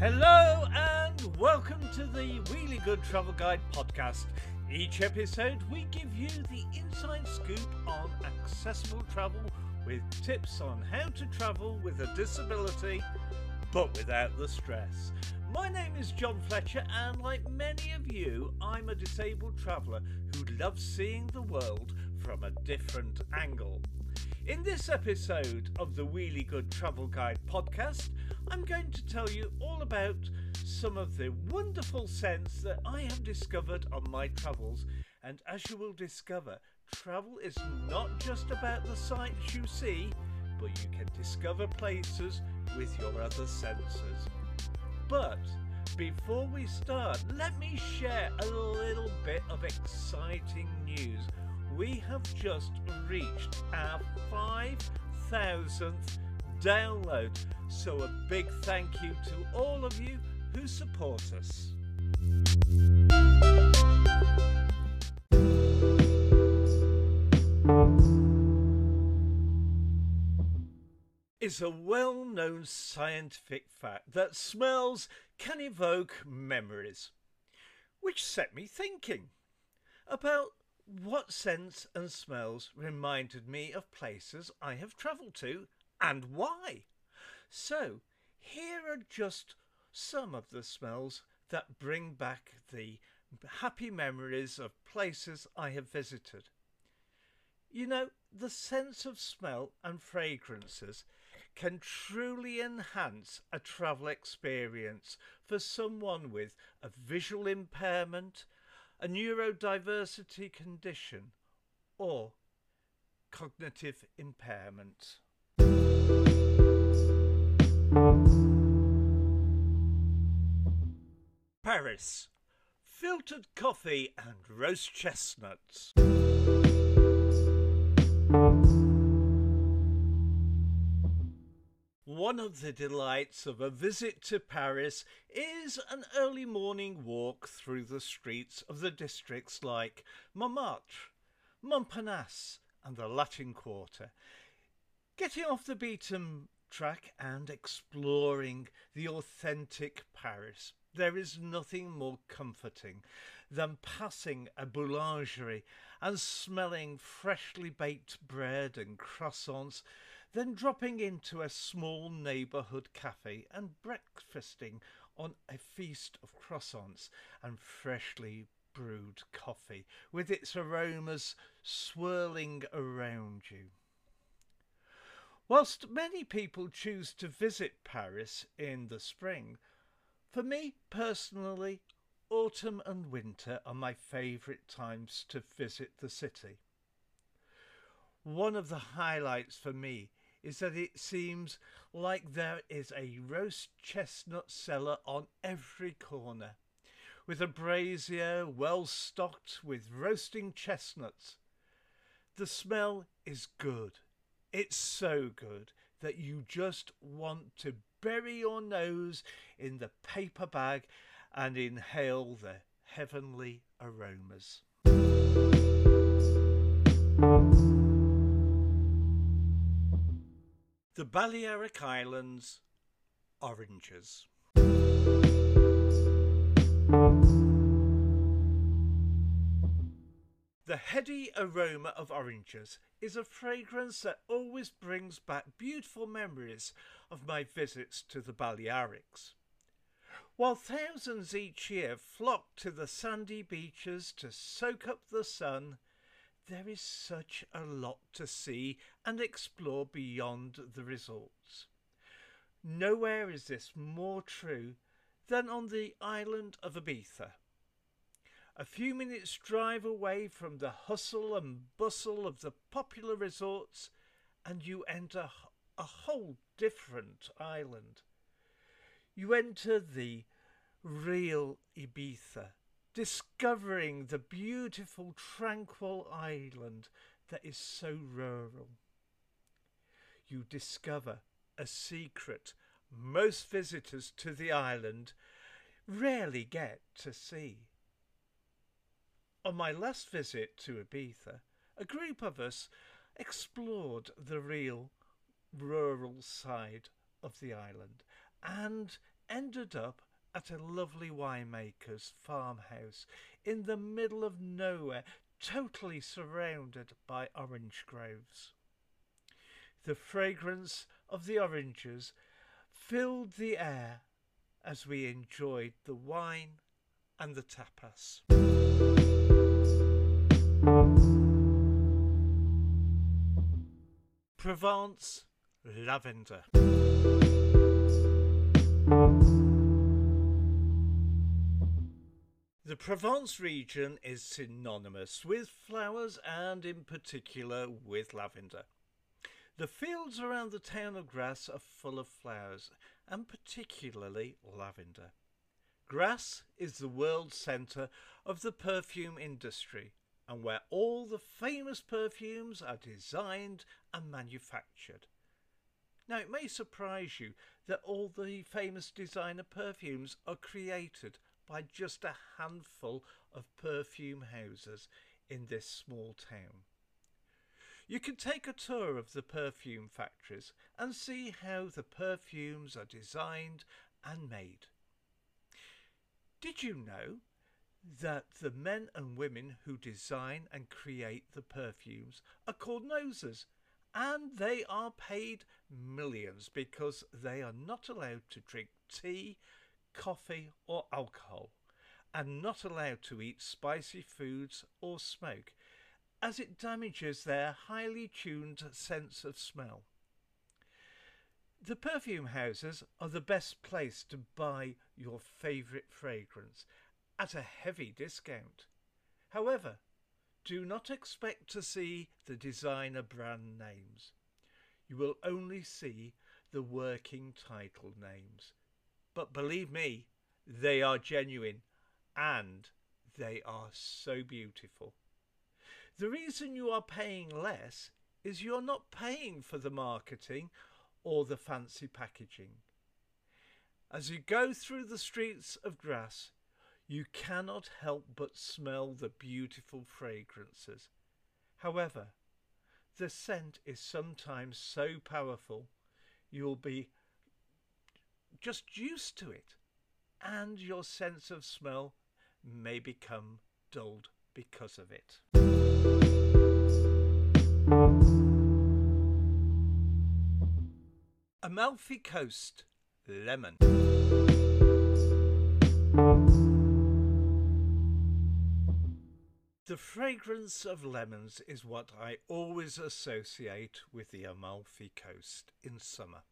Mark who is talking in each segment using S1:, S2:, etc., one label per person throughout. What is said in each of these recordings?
S1: Hello and welcome to the Wheelie Good Travel Guide podcast. Each episode, we give you the inside scoop on accessible travel with tips on how to travel with a disability but without the stress. My name is Jon Fletcher, and like many of you, I'm a disabled traveller who loves seeing the world from a different angle. In this episode of the Wheelie Good Travel Guide podcast, I'm going to tell you all about some of the wonderful scents that I have discovered on my travels. And as you will discover, travel is not just about the sights you see, but you can discover places with your other senses. But before we start, let me share a little bit of exciting news. We have just reached our 5,000th download, so a big thank you to all of you who support us. is a well known scientific fact that smells can evoke memories, which set me thinking about what scents and smells reminded me of places I have travelled to and why. So, here are just some of the smells that bring back the happy memories of places I have visited. You know, the sense of smell and fragrances can truly enhance a travel experience for someone with a visual impairment, a neurodiversity condition, or cognitive impairment. Paris. Filtered coffee and roast chestnuts. One of the delights of a visit to Paris is an early morning walk through the streets of the districts like Montmartre, Montparnasse, and the Latin Quarter. Getting off the beaten track and exploring the authentic Paris. There is nothing more comforting than passing a boulangerie and smelling freshly baked bread and croissants then dropping into a small neighbourhood cafe and breakfasting on a feast of croissants and freshly brewed coffee with its aromas swirling around you. Whilst many people choose to visit Paris in the spring, for me personally, autumn and winter are my favourite times to visit the city. One of the highlights for me is that it seems like there is a roast chestnut seller on every corner, with a brazier well stocked with roasting chestnuts. The smell is good. It's so good that you just want to bury your nose in the paper bag and inhale the heavenly aromas. The Balearic Islands Oranges. The heady aroma of oranges is a fragrance that always brings back beautiful memories of my visits to the Balearics. While thousands each year flock to the sandy beaches to soak up the sun, there is such a lot to see and explore beyond the resorts. Nowhere is this more true than on the island of Ibiza. A few minutes' drive away from the hustle and bustle of the popular resorts, and you enter a whole different island. You enter the real Ibiza, discovering the beautiful, tranquil island that is so rural. You discover a secret most visitors to the island rarely get to see. On my last visit to Ibiza, a group of us explored the real rural side of the island and ended up at a lovely winemaker's farmhouse in the middle of nowhere, totally surrounded by orange groves. The fragrance of the oranges filled the air as we enjoyed the wine and the tapas. Provence lavender. The Provence region is synonymous with flowers and in particular with lavender. The fields around the town of Grasse are full of flowers and particularly lavender. Grasse is the world centre of the perfume industry and where all the famous perfumes are designed and manufactured. Now, it may surprise you that all the famous designer perfumes are created by just a handful of perfume houses in this small town. You can take a tour of the perfume factories and see how the perfumes are designed and made. Did you know that the men and women who design and create the perfumes are called nosers and they are paid millions because they are not allowed to drink tea, coffee, or alcohol, and not allowed to eat spicy foods or smoke, as it damages their highly tuned sense of smell. The perfume houses are the best place to buy your favourite fragrance at a heavy discount. However, do not expect to see the designer brand names. You will only see the working title names. But believe me, they are genuine and they are so beautiful. The reason you are paying less is you're not paying for the marketing or the fancy packaging. As you go through the streets of Grasse, you cannot help but smell the beautiful fragrances. However, the scent is sometimes so powerful you'll be just used to it, and your sense of smell may become dulled because of it. Amalfi Coast Lemon. The fragrance of lemons is what I always associate with the Amalfi Coast in summer.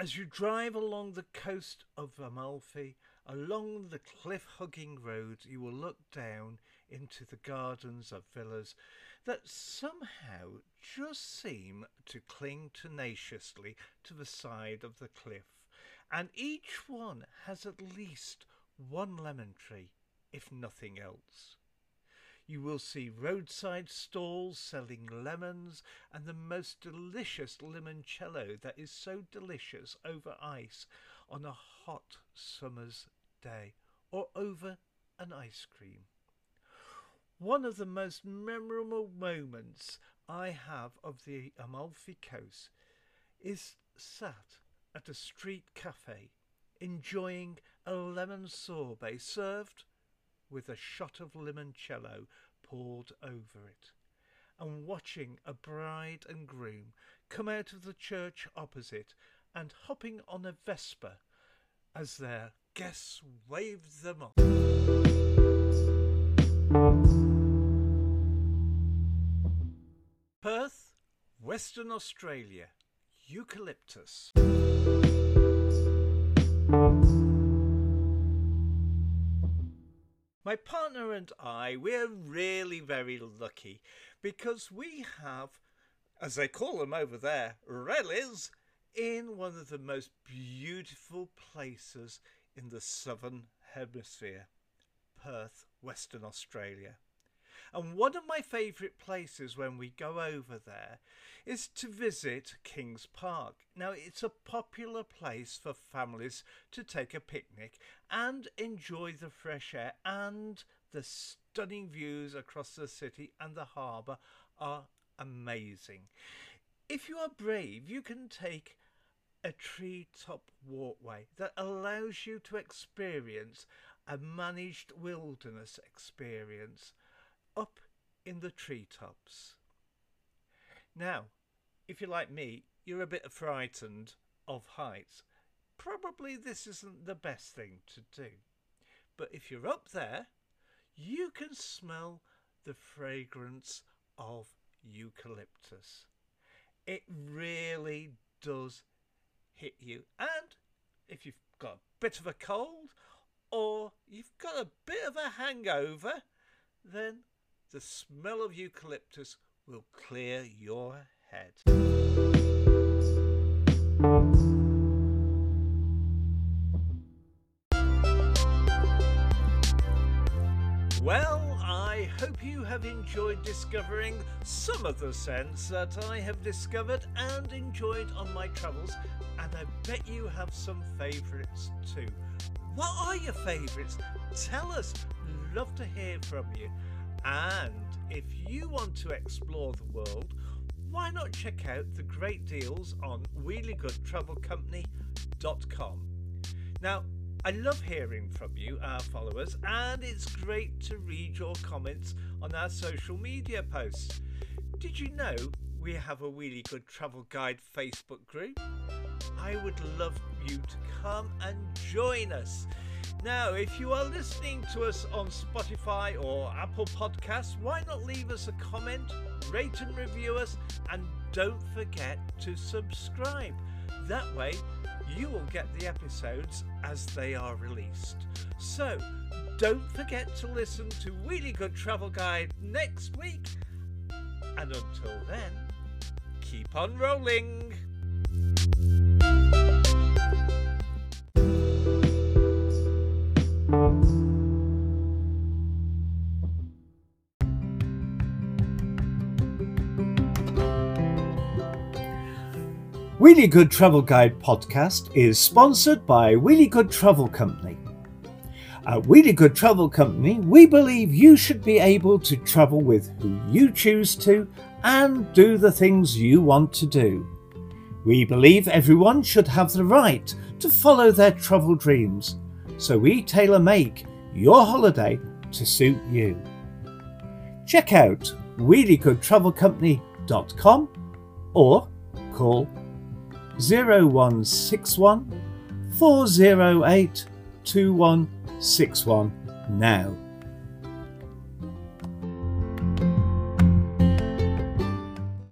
S1: As you drive along the coast of Amalfi, along the cliff hugging roads, you will look down into the gardens of villas that somehow just seem to cling tenaciously to the side of the cliff, and each one has at least one lemon tree, if nothing else. You will see roadside stalls selling lemons and the most delicious limoncello that is so delicious over ice on a hot summer's day or over an ice cream. One of the most memorable moments I have of the Amalfi Coast is sat at a street cafe enjoying a lemon sorbet served with a shot of limoncello poured over it, and watching a bride and groom come out of the church opposite and hopping on a Vespa as their guests waved them off. Perth, Western Australia, eucalyptus. My partner and I, we're really very lucky because we have, as they call them over there, rallies in one of the most beautiful places in the southern hemisphere, Perth, Western Australia. And one of my favourite places when we go over there is to visit Kings Park. Now, it's a popular place for families to take a picnic and enjoy the fresh air, and the stunning views across the city and the harbour are amazing. If you are brave, you can take a treetop walkway that allows you to experience a managed wilderness experience up in the treetops. Now, if you're like me, you're a bit frightened of heights. Probably this isn't the best thing to do. But if you're up there, you can smell the fragrance of eucalyptus. It really does hit you. And if you've got a bit of a cold or you've got a bit of a hangover, then the smell of eucalyptus will clear your head. Well, I hope you have enjoyed discovering some of the scents that I have discovered and enjoyed on my travels, and I bet you have some favourites too. What are your favourites? Tell us, love to hear from you. And if you want to explore the world, why not check out the great deals on wheeliegoodtravelcompany.com. Now, I love hearing from you, our followers, and it's great to read your comments on our social media posts. Did you know we have a Wheelie Good Travel Guide Facebook group? I would love you to come and join us. Now, if you are listening to us on Spotify or Apple Podcasts, why not leave us a comment, rate and review us, and don't forget to subscribe. That way, you will get the episodes as they are released. So, don't forget to listen to Wheelie Good Travel Guide next week. And until then, keep on rolling. Wheelie Good Travel Guide podcast is sponsored by Wheelie Good Travel Company. At Wheelie Good Travel Company, we believe you should be able to travel with who you choose to and do the things you want to do. We believe everyone should have the right to follow their travel dreams, so we tailor make your holiday to suit you. Check out wheeliegoodtravelcompany.com or call 0161 408 2161 now.